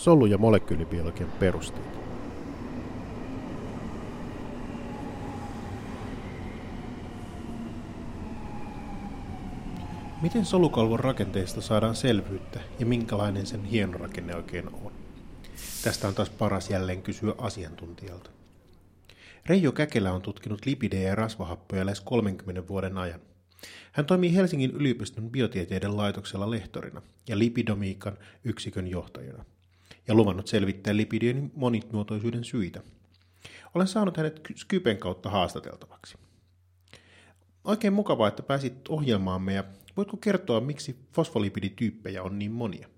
solu- ja molekyylibiologian perusteita. Miten solukalvon rakenteesta saadaan selvyyttä ja minkälainen sen hieno rakenne oikein on? Tästä on taas paras jälleen kysyä asiantuntijalta. Reijo Käkelä on tutkinut lipidejä ja rasvahappoja lähes 30 vuoden ajan. Hän toimii Helsingin yliopiston biotieteiden laitoksella lehtorina ja lipidomiikan yksikön johtajana ja luvannut selvittää lipidien monimuotoisuuden syitä. Olen saanut hänet Skypen kautta haastateltavaksi. Oikein mukavaa, että pääsit ohjelmaamme ja voitko kertoa, miksi fosfolipidityyppejä on niin monia?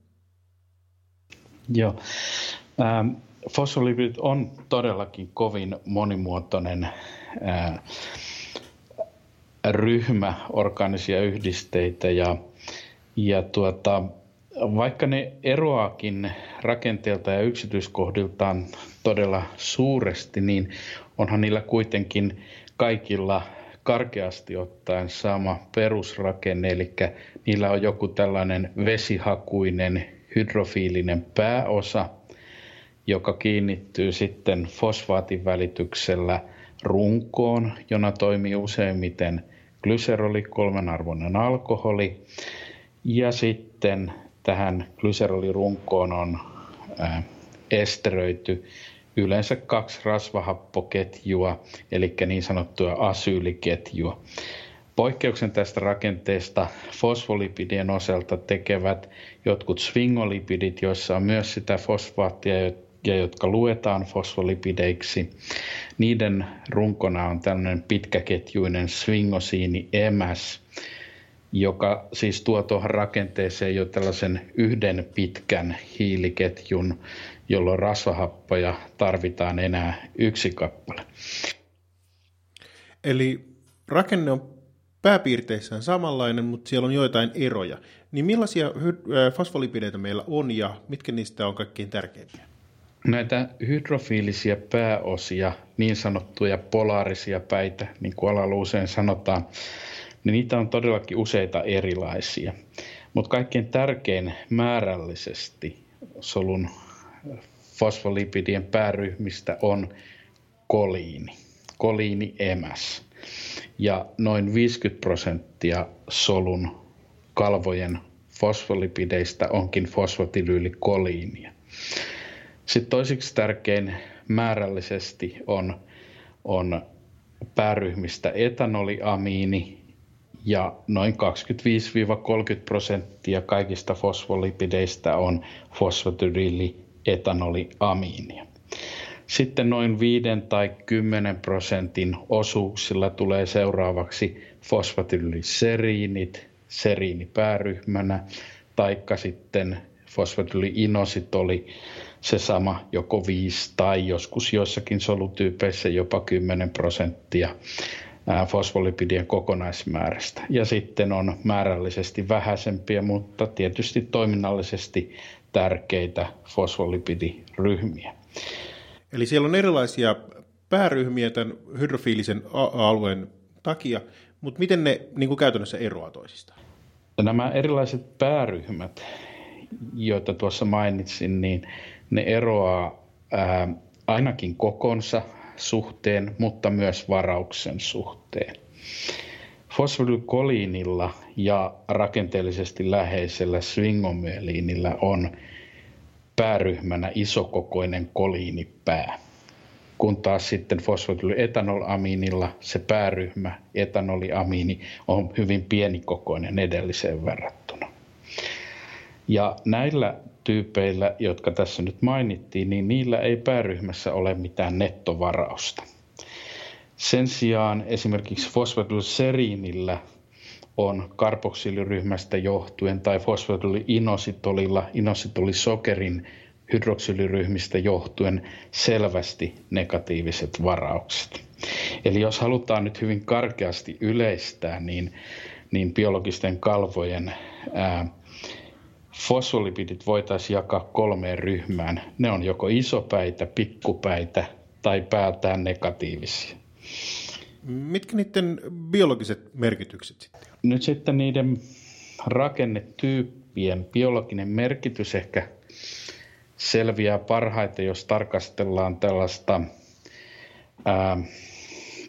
Joo. Ähm, fosfolipidit on todellakin kovin monimuotoinen äh, ryhmä orgaanisia yhdisteitä ja, ja tuota, vaikka ne eroakin rakenteelta ja yksityiskohdiltaan todella suuresti, niin onhan niillä kuitenkin kaikilla karkeasti ottaen sama perusrakenne, eli niillä on joku tällainen vesihakuinen hydrofiilinen pääosa, joka kiinnittyy sitten fosfaatin välityksellä runkoon, jona toimii useimmiten glyseroli, kolmenarvoinen alkoholi. Ja sitten tähän glyserolirunkoon on esteröity yleensä kaksi rasvahappoketjua, eli niin sanottua asyyliketjua. Poikkeuksen tästä rakenteesta fosfolipidien osalta tekevät jotkut svingolipidit, joissa on myös sitä fosfaattia, ja jotka luetaan fosfolipideiksi. Niiden runkona on tällainen pitkäketjuinen swingosiini MS, joka siis tuo tuohon rakenteeseen jo tällaisen yhden pitkän hiiliketjun, jolloin rasvahappoja tarvitaan enää yksi kappale. Eli rakenne on pääpiirteissään samanlainen, mutta siellä on joitain eroja. Niin millaisia fosfolipideitä meillä on ja mitkä niistä on kaikkein tärkeimpiä? Näitä hydrofiilisia pääosia, niin sanottuja polaarisia päitä, niin kuin alalla usein sanotaan, niin niitä on todellakin useita erilaisia. Mutta kaikkein tärkein määrällisesti solun fosfolipidien pääryhmistä on koliini, koliini emäs. Ja noin 50 prosenttia solun kalvojen fosfolipideistä onkin fosfatidyylikoliinia. Sitten toiseksi tärkein määrällisesti on, on pääryhmistä etanoliamiini ja noin 25-30 prosenttia kaikista fosfolipideistä on fosfatidyyli-etanoliamiinia. Sitten noin 5 tai 10 prosentin osuuksilla tulee seuraavaksi fosfatidylseriinit seriinipääryhmänä, taikka sitten fosfatyliinositoli, se sama joko 5 tai joskus joissakin solutyypeissä jopa 10 prosenttia fosfolipidien kokonaismäärästä. Ja sitten on määrällisesti vähäisempiä, mutta tietysti toiminnallisesti tärkeitä fosfolipidiryhmiä. Eli siellä on erilaisia pääryhmiä tämän hydrofiilisen alueen takia, mutta miten ne niin kuin käytännössä eroaa toisistaan? Nämä erilaiset pääryhmät, joita tuossa mainitsin, niin ne eroaa ää, ainakin kokonsa suhteen, mutta myös varauksen suhteen. Fosfolykoliinilla ja rakenteellisesti läheisellä swingomyeliinillä on pääryhmänä isokokoinen koliinipää. Kun taas sitten fosfatylyetanolamiinilla se pääryhmä, etanoliamiini, on hyvin pienikokoinen edelliseen verrattuna. Ja näillä tyypeillä, jotka tässä nyt mainittiin, niin niillä ei pääryhmässä ole mitään nettovarausta. Sen sijaan esimerkiksi fosfatylseriinillä on karboksiiliryhmästä johtuen tai fosfatyliinositolilla inositolisokerin hydroksiiliryhmistä johtuen selvästi negatiiviset varaukset. Eli jos halutaan nyt hyvin karkeasti yleistää, niin, niin biologisten kalvojen ää, fosfolipidit voitaisiin jakaa kolmeen ryhmään. Ne on joko isopäitä, pikkupäitä tai päätään negatiivisia. Mitkä niiden biologiset merkitykset sitten on? Nyt sitten niiden rakennetyyppien biologinen merkitys ehkä selviää parhaiten, jos tarkastellaan tällaista, ää,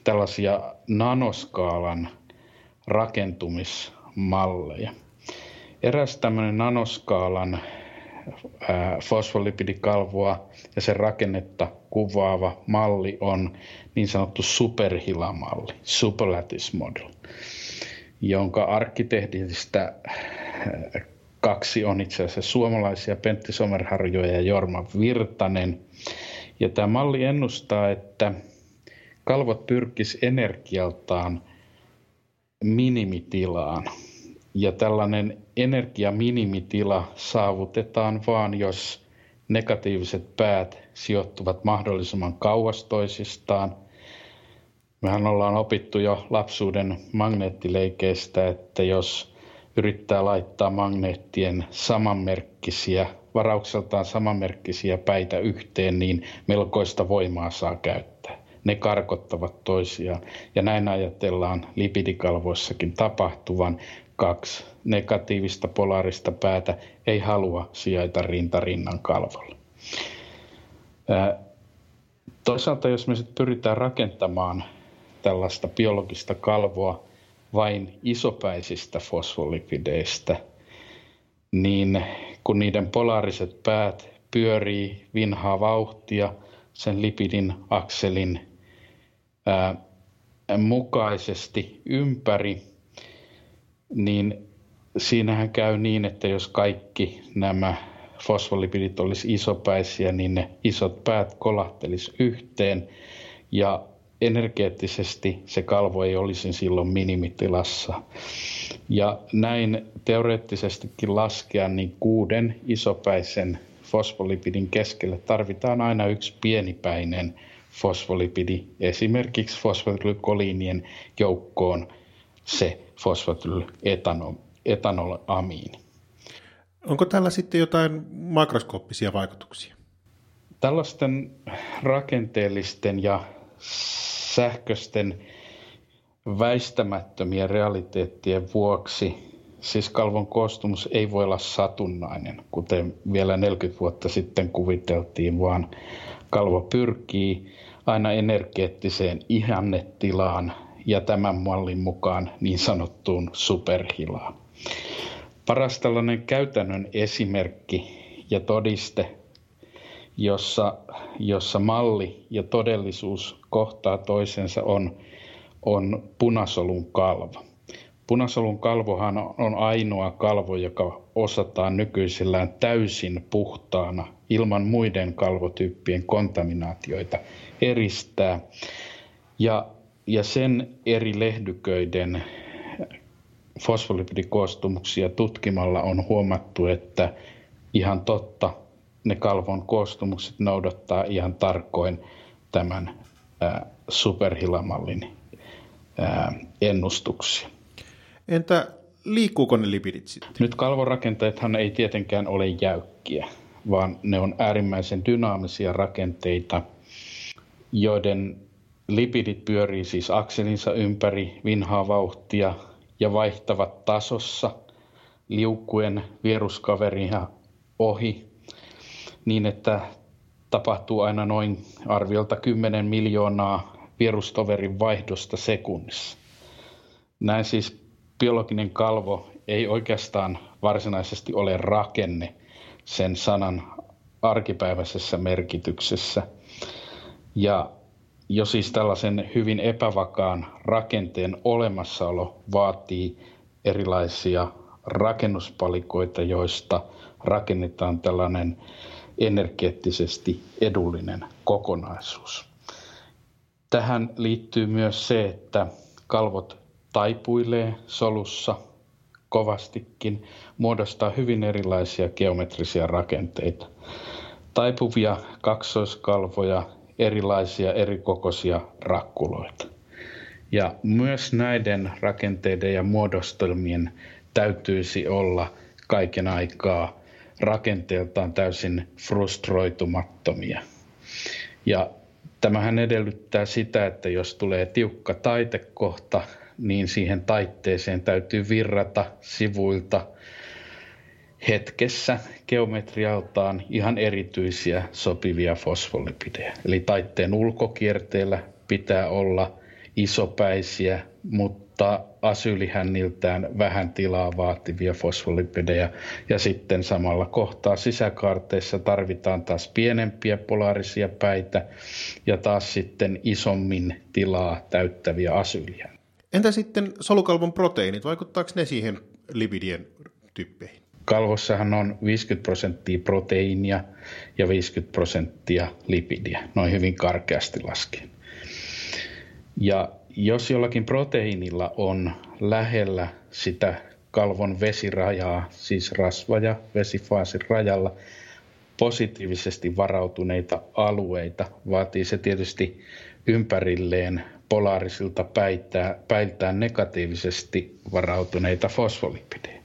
tällaisia nanoskaalan rakentumismalleja. Eräs tämmöinen nanoskaalan fosfolipidikalvoa ja sen rakennetta kuvaava malli on niin sanottu superhilamalli, superlattice model, jonka arkkitehdistä kaksi on itse asiassa suomalaisia, Pentti Somerharjo ja Jorma Virtanen. Ja tämä malli ennustaa, että kalvot pyrkis energialtaan minimitilaan. Ja tällainen energiaminimitila saavutetaan vaan, jos negatiiviset päät sijoittuvat mahdollisimman kauas toisistaan. Mehän ollaan opittu jo lapsuuden magneettileikeistä, että jos yrittää laittaa magneettien samanmerkkisiä, varaukseltaan samanmerkkisiä päitä yhteen, niin melkoista voimaa saa käyttää. Ne karkottavat toisiaan. Ja näin ajatellaan lipidikalvoissakin tapahtuvan. Kaksi negatiivista polaarista päätä ei halua sijaita rintarinnan kalvolla. Toisaalta jos me sitten pyritään rakentamaan tällaista biologista kalvoa vain isopäisistä fosfolipideistä, niin kun niiden polaariset päät pyörii vinhaa vauhtia sen lipidin akselin ää, mukaisesti ympäri, niin siinähän käy niin, että jos kaikki nämä fosfolipidit olisi isopäisiä, niin ne isot päät kolahtelisi yhteen ja energeettisesti se kalvo ei olisi silloin minimitilassa. Ja näin teoreettisestikin laskea, niin kuuden isopäisen fosfolipidin keskelle tarvitaan aina yksi pienipäinen fosfolipidi, esimerkiksi fosfatylykoliinien joukkoon se fosfatyletanolamiini. Onko tällä sitten jotain makroskooppisia vaikutuksia? Tällaisten rakenteellisten ja sähköisten väistämättömien realiteettien vuoksi siis kalvon koostumus ei voi olla satunnainen, kuten vielä 40 vuotta sitten kuviteltiin, vaan kalvo pyrkii aina energeettiseen ihannetilaan ja tämän mallin mukaan niin sanottuun superhilaan. Paras tällainen käytännön esimerkki ja todiste jossa, jossa malli ja todellisuus kohtaa toisensa, on, on punasolun kalvo. Punasolun kalvohan on ainoa kalvo, joka osataan nykyisellään täysin puhtaana ilman muiden kalvotyyppien kontaminaatioita eristää. Ja, ja sen eri lehdyköiden fosfolipidikoostumuksia tutkimalla on huomattu, että ihan totta ne kalvon koostumukset noudattaa ihan tarkoin tämän superhilamallin ennustuksia. Entä liikkuuko ne lipidit sitten? Nyt kalvorakenteethan ei tietenkään ole jäykkiä, vaan ne on äärimmäisen dynaamisia rakenteita, joiden lipidit pyörii siis akselinsa ympäri vinhaa vauhtia ja vaihtavat tasossa liukkuen vieruskaverin ohi niin, että tapahtuu aina noin arviolta 10 miljoonaa virustoverin vaihdosta sekunnissa. Näin siis biologinen kalvo ei oikeastaan varsinaisesti ole rakenne sen sanan arkipäiväisessä merkityksessä. Ja jo siis tällaisen hyvin epävakaan rakenteen olemassaolo vaatii erilaisia rakennuspalikoita, joista rakennetaan tällainen energeettisesti edullinen kokonaisuus. Tähän liittyy myös se, että kalvot taipuilee solussa kovastikin, muodostaa hyvin erilaisia geometrisia rakenteita. Taipuvia kaksoiskalvoja, erilaisia erikokoisia rakkuloita. Ja myös näiden rakenteiden ja muodostelmien täytyisi olla kaiken aikaa rakenteeltaan täysin frustroitumattomia. Ja tämähän edellyttää sitä, että jos tulee tiukka taitekohta, niin siihen taitteeseen täytyy virrata sivuilta hetkessä geometrialtaan ihan erityisiä sopivia fosfolipidejä. Eli taitteen ulkokierteellä pitää olla isopäisiä, mutta asyylihänniltään vähän tilaa vaativia fosfolipidejä. Ja sitten samalla kohtaa sisäkaarteissa tarvitaan taas pienempiä polaarisia päitä ja taas sitten isommin tilaa täyttäviä asyylihänniä. Entä sitten solukalvon proteiinit, vaikuttaako ne siihen lipidien tyyppeihin? Kalvossahan on 50 prosenttia proteiinia ja 50 prosenttia lipidiä, noin hyvin karkeasti laskien. Ja jos jollakin proteiinilla on lähellä sitä kalvon vesirajaa, siis rasva- ja vesifaasin rajalla, positiivisesti varautuneita alueita, vaatii se tietysti ympärilleen polaarisilta päiltään, negatiivisesti varautuneita fosfolipidejä.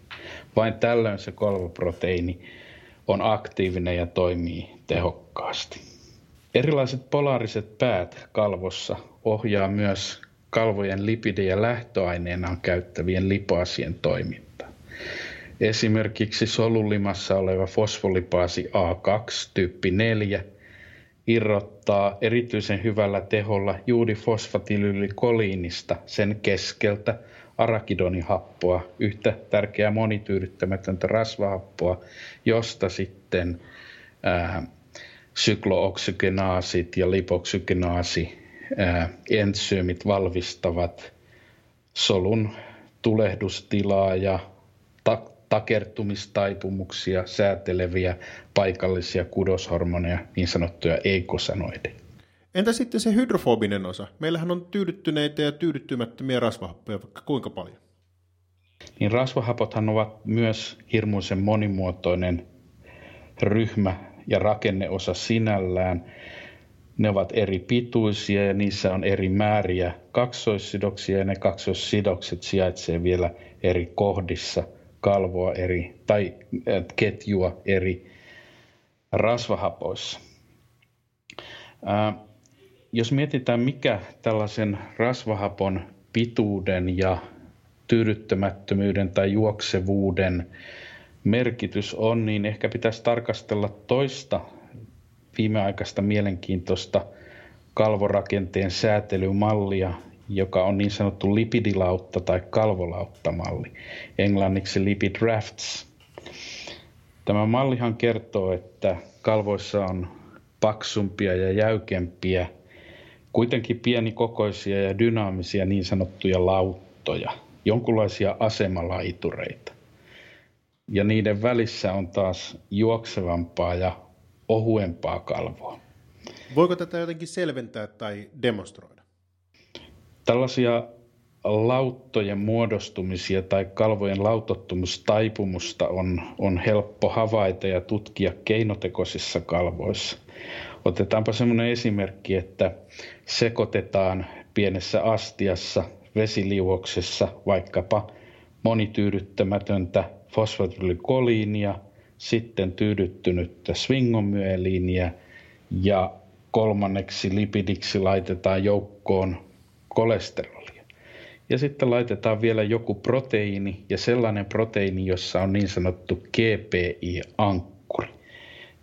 Vain tällöin se kolvoproteiini on aktiivinen ja toimii tehokkaasti. Erilaiset polaariset päät kalvossa ohjaa myös kalvojen lipidejä lähtöaineenaan käyttävien lipaasien toimintaa. Esimerkiksi solulimassa oleva fosfolipaasi A2 tyyppi 4 irrottaa erityisen hyvällä teholla juudifosfatylyylikoliinista sen keskeltä arakidonihappoa, yhtä tärkeää monityydyttämätöntä rasvahappoa, josta sitten ää, syklooksygenaasit ja lipoksygenaasi ää, entsyymit valvistavat solun tulehdustilaa ja ta- takertumistaipumuksia sääteleviä paikallisia kudoshormoneja, niin sanottuja eikosanoideja. Entä sitten se hydrofobinen osa? Meillähän on tyydyttyneitä ja tyydyttymättömiä rasvahappoja vaikka kuinka paljon. Niin rasvahapothan ovat myös hirmuisen monimuotoinen ryhmä ja rakenneosa sinällään. Ne ovat eri pituisia ja niissä on eri määriä kaksoissidoksia ja ne kaksoissidokset sijaitsevat vielä eri kohdissa kalvoa eri tai ketjua eri rasvahapoissa. Ää, jos mietitään, mikä tällaisen rasvahapon pituuden ja tyydyttämättömyyden tai juoksevuuden merkitys on, niin ehkä pitäisi tarkastella toista viimeaikaista mielenkiintoista kalvorakenteen säätelymallia, joka on niin sanottu lipidilautta tai kalvolautta-malli, englanniksi lipid rafts. Tämä mallihan kertoo, että kalvoissa on paksumpia ja jäykempiä, kuitenkin pienikokoisia ja dynaamisia niin sanottuja lauttoja, jonkinlaisia asemalaitureita. Ja niiden välissä on taas juoksevampaa ja ohuempaa kalvoa. Voiko tätä jotenkin selventää tai demonstroida? Tällaisia lauttojen muodostumisia tai kalvojen lautottomuustaipumusta on, on helppo havaita ja tutkia keinotekoisissa kalvoissa. Otetaanpa semmoinen esimerkki, että sekoitetaan pienessä astiassa vesiliuoksessa vaikkapa monityydyttämätöntä fosfatylykoliinia, sitten tyydyttynyttä swingomyeliiniä ja kolmanneksi lipidiksi laitetaan joukkoon kolesterolia. Ja sitten laitetaan vielä joku proteiini ja sellainen proteiini, jossa on niin sanottu GPI-ankkuri,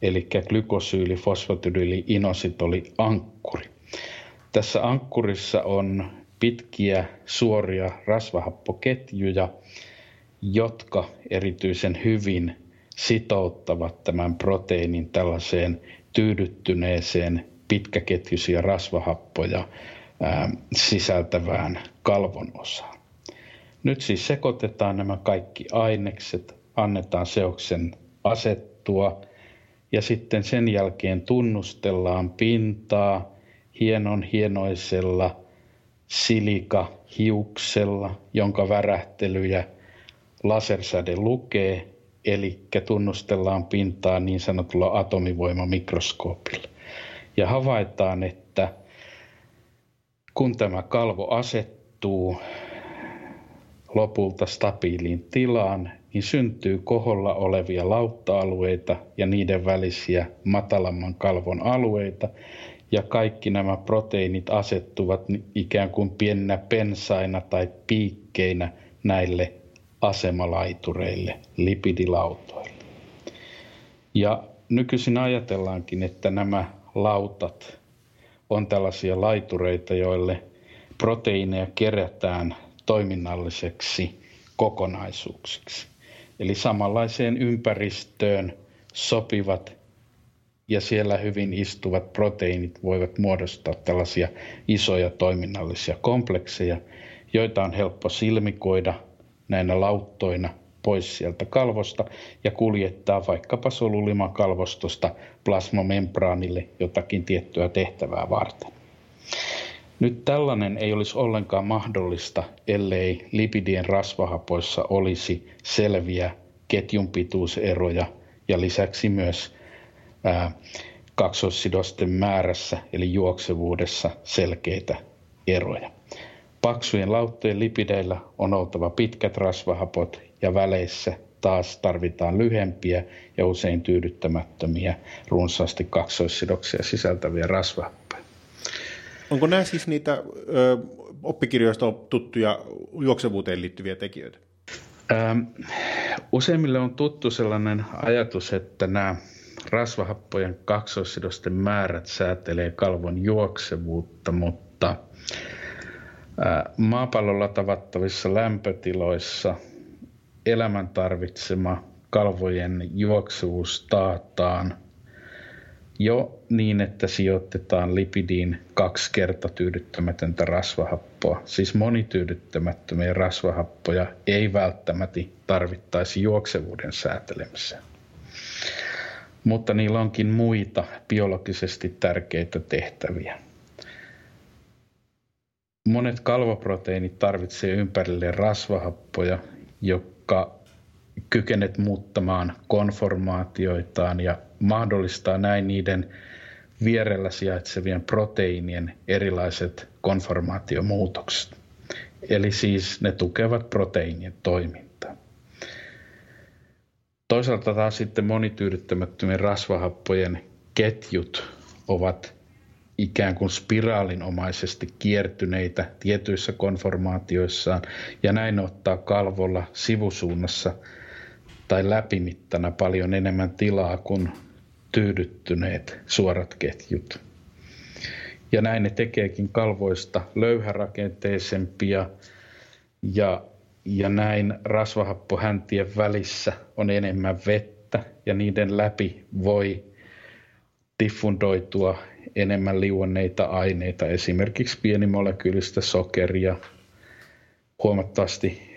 eli glykosyyli, fosfatidyyli, inositoli, ankkuri. Tässä ankkurissa on pitkiä suoria rasvahappoketjuja, jotka erityisen hyvin sitouttavat tämän proteiinin tällaiseen tyydyttyneeseen pitkäketjuisia rasvahappoja ää, sisältävään kalvon osaan. Nyt siis sekoitetaan nämä kaikki ainekset, annetaan seoksen asettua ja sitten sen jälkeen tunnustellaan pintaa hienon hienoisella silikahiuksella, jonka värähtelyjä lasersäde lukee, eli tunnustellaan pintaa niin sanotulla atomivoimamikroskoopilla. Ja havaitaan, että kun tämä kalvo asettuu lopulta stabiiliin tilaan, niin syntyy koholla olevia lautta-alueita ja niiden välisiä matalamman kalvon alueita, ja kaikki nämä proteiinit asettuvat ikään kuin pienenä pensaina tai piikkeinä näille asemalaitureille, lipidilautoille. Ja nykyisin ajatellaankin, että nämä lautat on tällaisia laitureita, joille proteiineja kerätään toiminnalliseksi kokonaisuuksiksi. Eli samanlaiseen ympäristöön sopivat ja siellä hyvin istuvat proteiinit voivat muodostaa tällaisia isoja toiminnallisia komplekseja, joita on helppo silmikoida näinä lauttoina pois sieltä kalvosta ja kuljettaa vaikkapa soluliman kalvostosta plasmamembraanille jotakin tiettyä tehtävää varten. Nyt tällainen ei olisi ollenkaan mahdollista, ellei lipidien rasvahapoissa olisi selviä ketjunpituuseroja ja lisäksi myös ää, kaksoissidosten määrässä eli juoksevuudessa selkeitä eroja. Paksujen lauttojen lipideillä on oltava pitkät rasvahapot ja väleissä taas tarvitaan lyhempiä ja usein tyydyttämättömiä runsaasti kaksoissidoksia sisältäviä rasvahappoja. Onko nämä siis niitä ö, oppikirjoista tuttuja juoksevuuteen liittyviä tekijöitä? Ähm, useimmille on tuttu sellainen ajatus, että nämä rasvahappojen kaksoissidosten määrät säätelee kalvon juoksevuutta, mutta maapallolla tavattavissa lämpötiloissa elämän tarvitsema kalvojen juoksuvuus taataan jo niin, että sijoitetaan lipidiin kaksi kertaa tyydyttämätöntä rasvahappoa. Siis monityydyttämättömiä rasvahappoja ei välttämättä tarvittaisi juoksevuuden säätelemiseen. Mutta niillä onkin muita biologisesti tärkeitä tehtäviä. Monet kalvoproteiinit tarvitsee ympärille rasvahappoja, jotka kykenet muuttamaan konformaatioitaan ja mahdollistaa näin niiden vierellä sijaitsevien proteiinien erilaiset konformaatiomuutokset. Eli siis ne tukevat proteiinien toimintaa. Toisaalta taas sitten monityydyttämättömien rasvahappojen ketjut ovat ikään kuin spiraalinomaisesti kiertyneitä tietyissä konformaatioissaan ja näin ottaa kalvolla sivusuunnassa tai läpimittana paljon enemmän tilaa kuin tyydyttyneet suorat ketjut. Ja näin ne tekeekin kalvoista löyhärakenteisempia ja, ja näin rasvahappohäntien välissä on enemmän vettä ja niiden läpi voi diffundoitua enemmän liuonneita aineita, esimerkiksi pienimolekyylistä sokeria, huomattavasti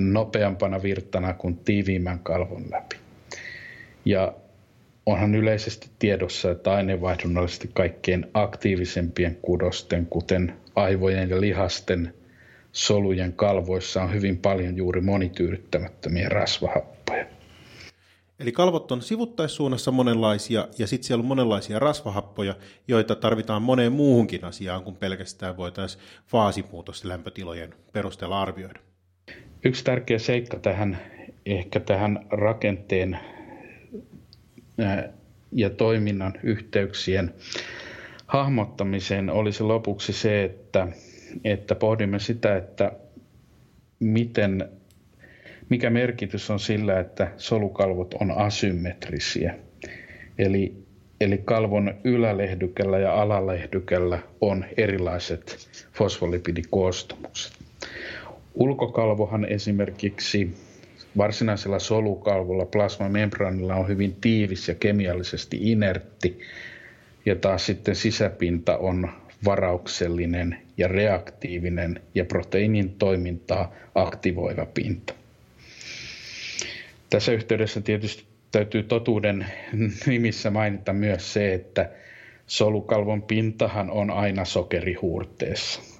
nopeampana virtana kuin tiiviimmän kalvon läpi. Ja onhan yleisesti tiedossa, että aineenvaihdunnallisesti kaikkein aktiivisempien kudosten, kuten aivojen ja lihasten solujen kalvoissa on hyvin paljon juuri monityydyttämättömiä rasvahappoja. Eli kalvot on sivuttaissuunnassa monenlaisia ja sitten siellä on monenlaisia rasvahappoja, joita tarvitaan moneen muuhunkin asiaan kuin pelkästään voitaisiin faasimuutos lämpötilojen perusteella arvioida. Yksi tärkeä seikka tähän ehkä tähän rakenteen ja toiminnan yhteyksien hahmottamiseen olisi lopuksi se, että, että pohdimme sitä, että miten mikä merkitys on sillä, että solukalvot on asymmetrisiä. Eli, eli kalvon ylälehdykällä ja alalehdykällä on erilaiset fosfolipidikoostumukset. Ulkokalvohan esimerkiksi varsinaisella solukalvolla plasmamembraanilla on hyvin tiivis ja kemiallisesti inertti, ja taas sitten sisäpinta on varauksellinen ja reaktiivinen ja proteiinin toimintaa aktivoiva pinta. Tässä yhteydessä tietysti täytyy totuuden nimissä mainita myös se, että solukalvon pintahan on aina sokerihuurteessa,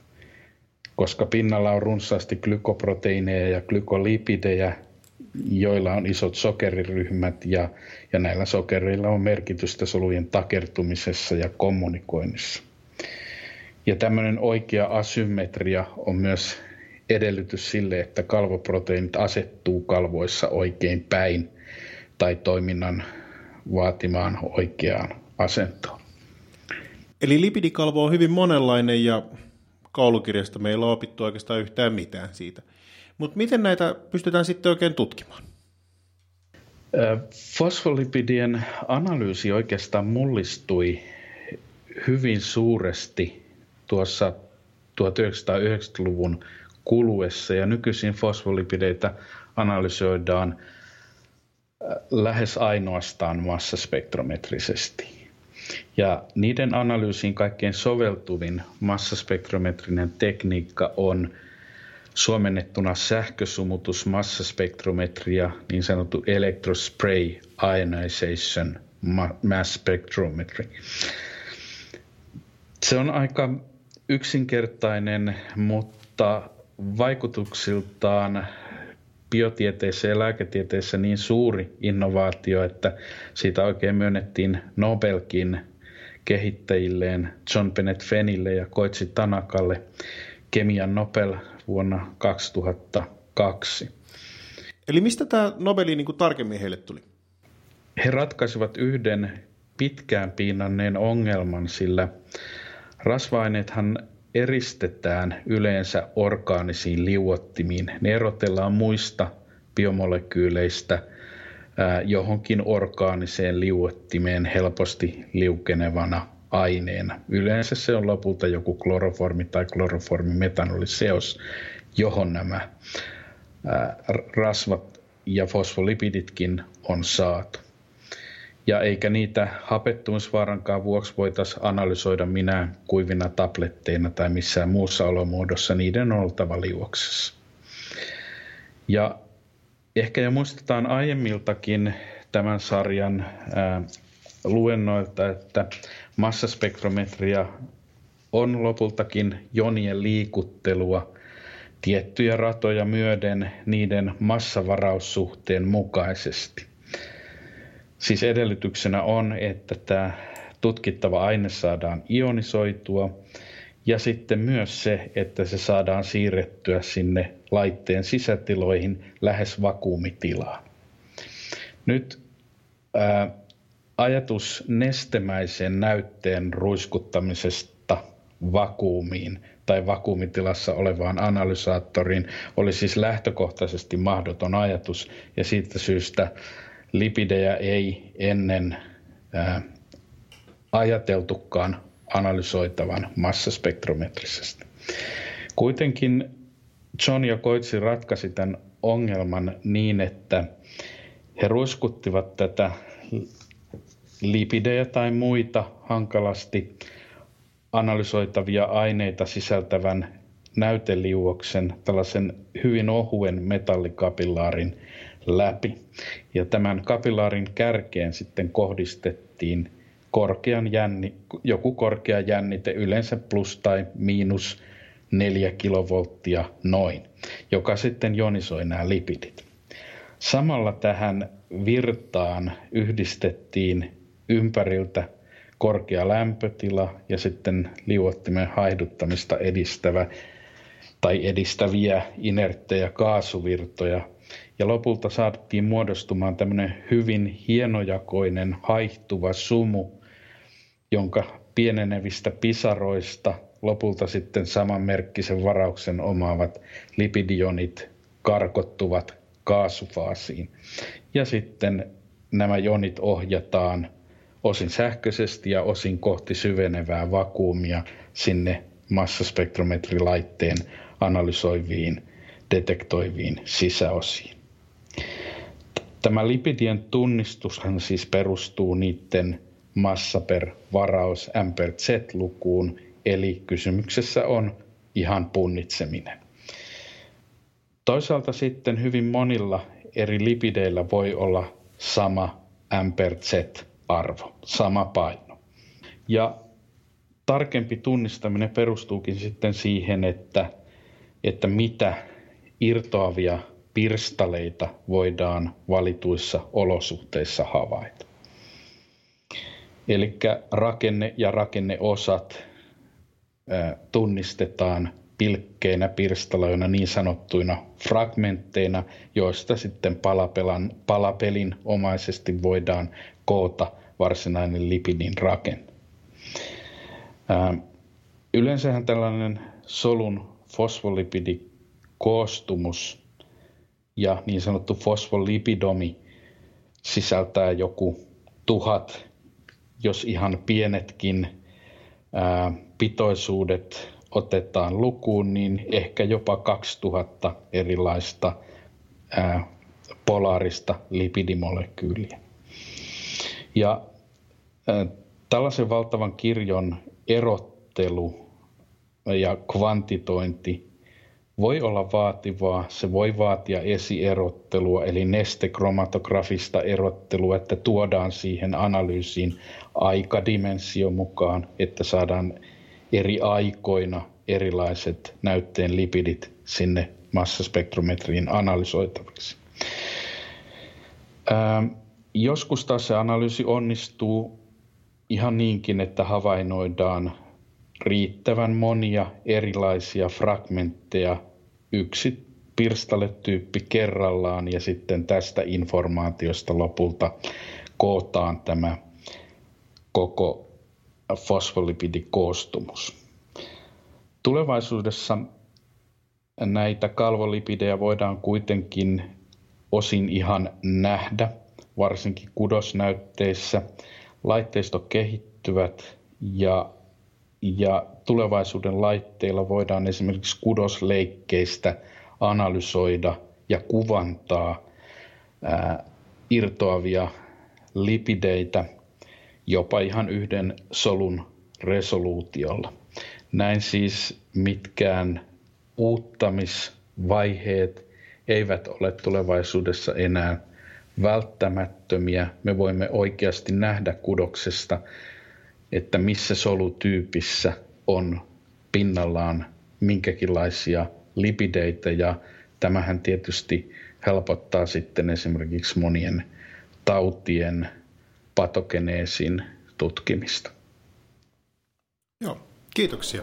koska pinnalla on runsaasti glykoproteiineja ja glykolipidejä, joilla on isot sokeriryhmät ja, ja näillä sokereilla on merkitystä solujen takertumisessa ja kommunikoinnissa. Ja tämmöinen oikea asymmetria on myös edellytys sille, että kalvoproteiinit asettuu kalvoissa oikein päin tai toiminnan vaatimaan oikeaan asentoon. Eli lipidikalvo on hyvin monenlainen ja koulukirjasta meillä on opittu oikeastaan yhtään mitään siitä. Mutta miten näitä pystytään sitten oikein tutkimaan? Fosfolipidien analyysi oikeastaan mullistui hyvin suuresti tuossa 1990-luvun kuluessa ja nykyisin fosfolipideitä analysoidaan lähes ainoastaan massaspektrometrisesti. Ja niiden analyysiin kaikkein soveltuvin massaspektrometrinen tekniikka on suomennettuna sähkösumutus massaspektrometria, niin sanottu electrospray ionization mass spectrometry. Se on aika yksinkertainen, mutta vaikutuksiltaan biotieteessä ja lääketieteessä niin suuri innovaatio, että siitä oikein myönnettiin Nobelkin kehittäjilleen John Bennett Fenille ja Koitsi Tanakalle kemian Nobel vuonna 2002. Eli mistä tämä Nobeli niin kuin tarkemmin heille tuli? He ratkaisivat yhden pitkään piinanneen ongelman, sillä rasva-aineethan eristetään yleensä orgaanisiin liuottimiin. Ne erotellaan muista biomolekyyleistä johonkin orgaaniseen liuottimeen helposti liukenevana aineena. Yleensä se on lopulta joku kloroformi tai kloroformimetanoliseos, johon nämä rasvat ja fosfolipiditkin on saatu ja eikä niitä hapettumisvaarankaan vuoksi voitaisiin analysoida minä kuivina tabletteina tai missään muussa olomuodossa, niiden on oltava liuoksessa. Ja ehkä jo muistetaan aiemmiltakin tämän sarjan ää, luennoilta, että massaspektrometria on lopultakin jonien liikuttelua tiettyjä ratoja myöden niiden massavaraussuhteen mukaisesti. Siis edellytyksenä on, että tämä tutkittava aine saadaan ionisoitua ja sitten myös se, että se saadaan siirrettyä sinne laitteen sisätiloihin lähes vakuumitilaan. Nyt ää, ajatus nestemäisen näytteen ruiskuttamisesta vakuumiin tai vakuumitilassa olevaan analysaattoriin oli siis lähtökohtaisesti mahdoton ajatus ja siitä syystä lipidejä ei ennen ää, ajateltukaan analysoitavan massaspektrometrisesti. Kuitenkin John ja Koitsi ratkaisi tämän ongelman niin, että he ruiskuttivat tätä lipidejä tai muita hankalasti analysoitavia aineita sisältävän näyteliuoksen, tällaisen hyvin ohuen metallikapillaarin läpi. Ja tämän kapilaarin kärkeen sitten kohdistettiin korkean jänni, joku korkea jännite, yleensä plus tai miinus 4 kilovolttia noin, joka sitten jonisoi nämä lipidit. Samalla tähän virtaan yhdistettiin ympäriltä korkea lämpötila ja sitten liuottimen haihduttamista edistävä tai edistäviä inerttejä kaasuvirtoja, ja lopulta saatiin muodostumaan tämmöinen hyvin hienojakoinen haihtuva sumu, jonka pienenevistä pisaroista lopulta sitten samanmerkkisen varauksen omaavat lipidionit karkottuvat kaasufaasiin. Ja sitten nämä jonit ohjataan osin sähköisesti ja osin kohti syvenevää vakuumia sinne massaspektrometrilaitteen analysoiviin, detektoiviin sisäosiin. Tämä lipidien tunnistushan siis perustuu niiden massa per varaus M per Z-lukuun, eli kysymyksessä on ihan punnitseminen. Toisaalta sitten hyvin monilla eri lipideillä voi olla sama M per Z-arvo, sama paino. Ja tarkempi tunnistaminen perustuukin sitten siihen, että, että mitä irtoavia pirstaleita voidaan valituissa olosuhteissa havaita. Eli rakenne ja rakenneosat tunnistetaan pilkkeinä, pirstaloina, niin sanottuina fragmentteina, joista sitten palapelan, palapelin omaisesti voidaan koota varsinainen lipidin rakenne. Yleensähän tällainen solun fosfolipidikoostumus ja niin sanottu fosfolipidomi sisältää joku tuhat, jos ihan pienetkin ää, pitoisuudet otetaan lukuun, niin ehkä jopa 2000 erilaista ää, polaarista lipidimolekyyliä. Ja ää, tällaisen valtavan kirjon erottelu ja kvantitointi voi olla vaativaa. Se voi vaatia esierottelua, eli nestekromatografista erottelua, että tuodaan siihen analyysiin aikadimensio mukaan, että saadaan eri aikoina erilaiset näytteen lipidit sinne massaspektrometriin analysoitaviksi. Ähm, joskus taas se analyysi onnistuu ihan niinkin, että havainnoidaan riittävän monia erilaisia fragmentteja yksi pirstaletyyppi kerrallaan ja sitten tästä informaatiosta lopulta kootaan tämä koko fosfolipidikoostumus. Tulevaisuudessa näitä kalvolipidejä voidaan kuitenkin osin ihan nähdä, varsinkin kudosnäytteissä. Laitteisto kehittyvät ja, ja tulevaisuuden laitteilla voidaan esimerkiksi kudosleikkeistä analysoida ja kuvantaa ää, irtoavia lipideitä jopa ihan yhden solun resoluutiolla. Näin siis mitkään uuttamisvaiheet eivät ole tulevaisuudessa enää välttämättömiä. Me voimme oikeasti nähdä kudoksesta, että missä solutyypissä on pinnallaan minkäkinlaisia lipideitä ja tämähän tietysti helpottaa sitten esimerkiksi monien tautien patogeneesin tutkimista. Joo, kiitoksia.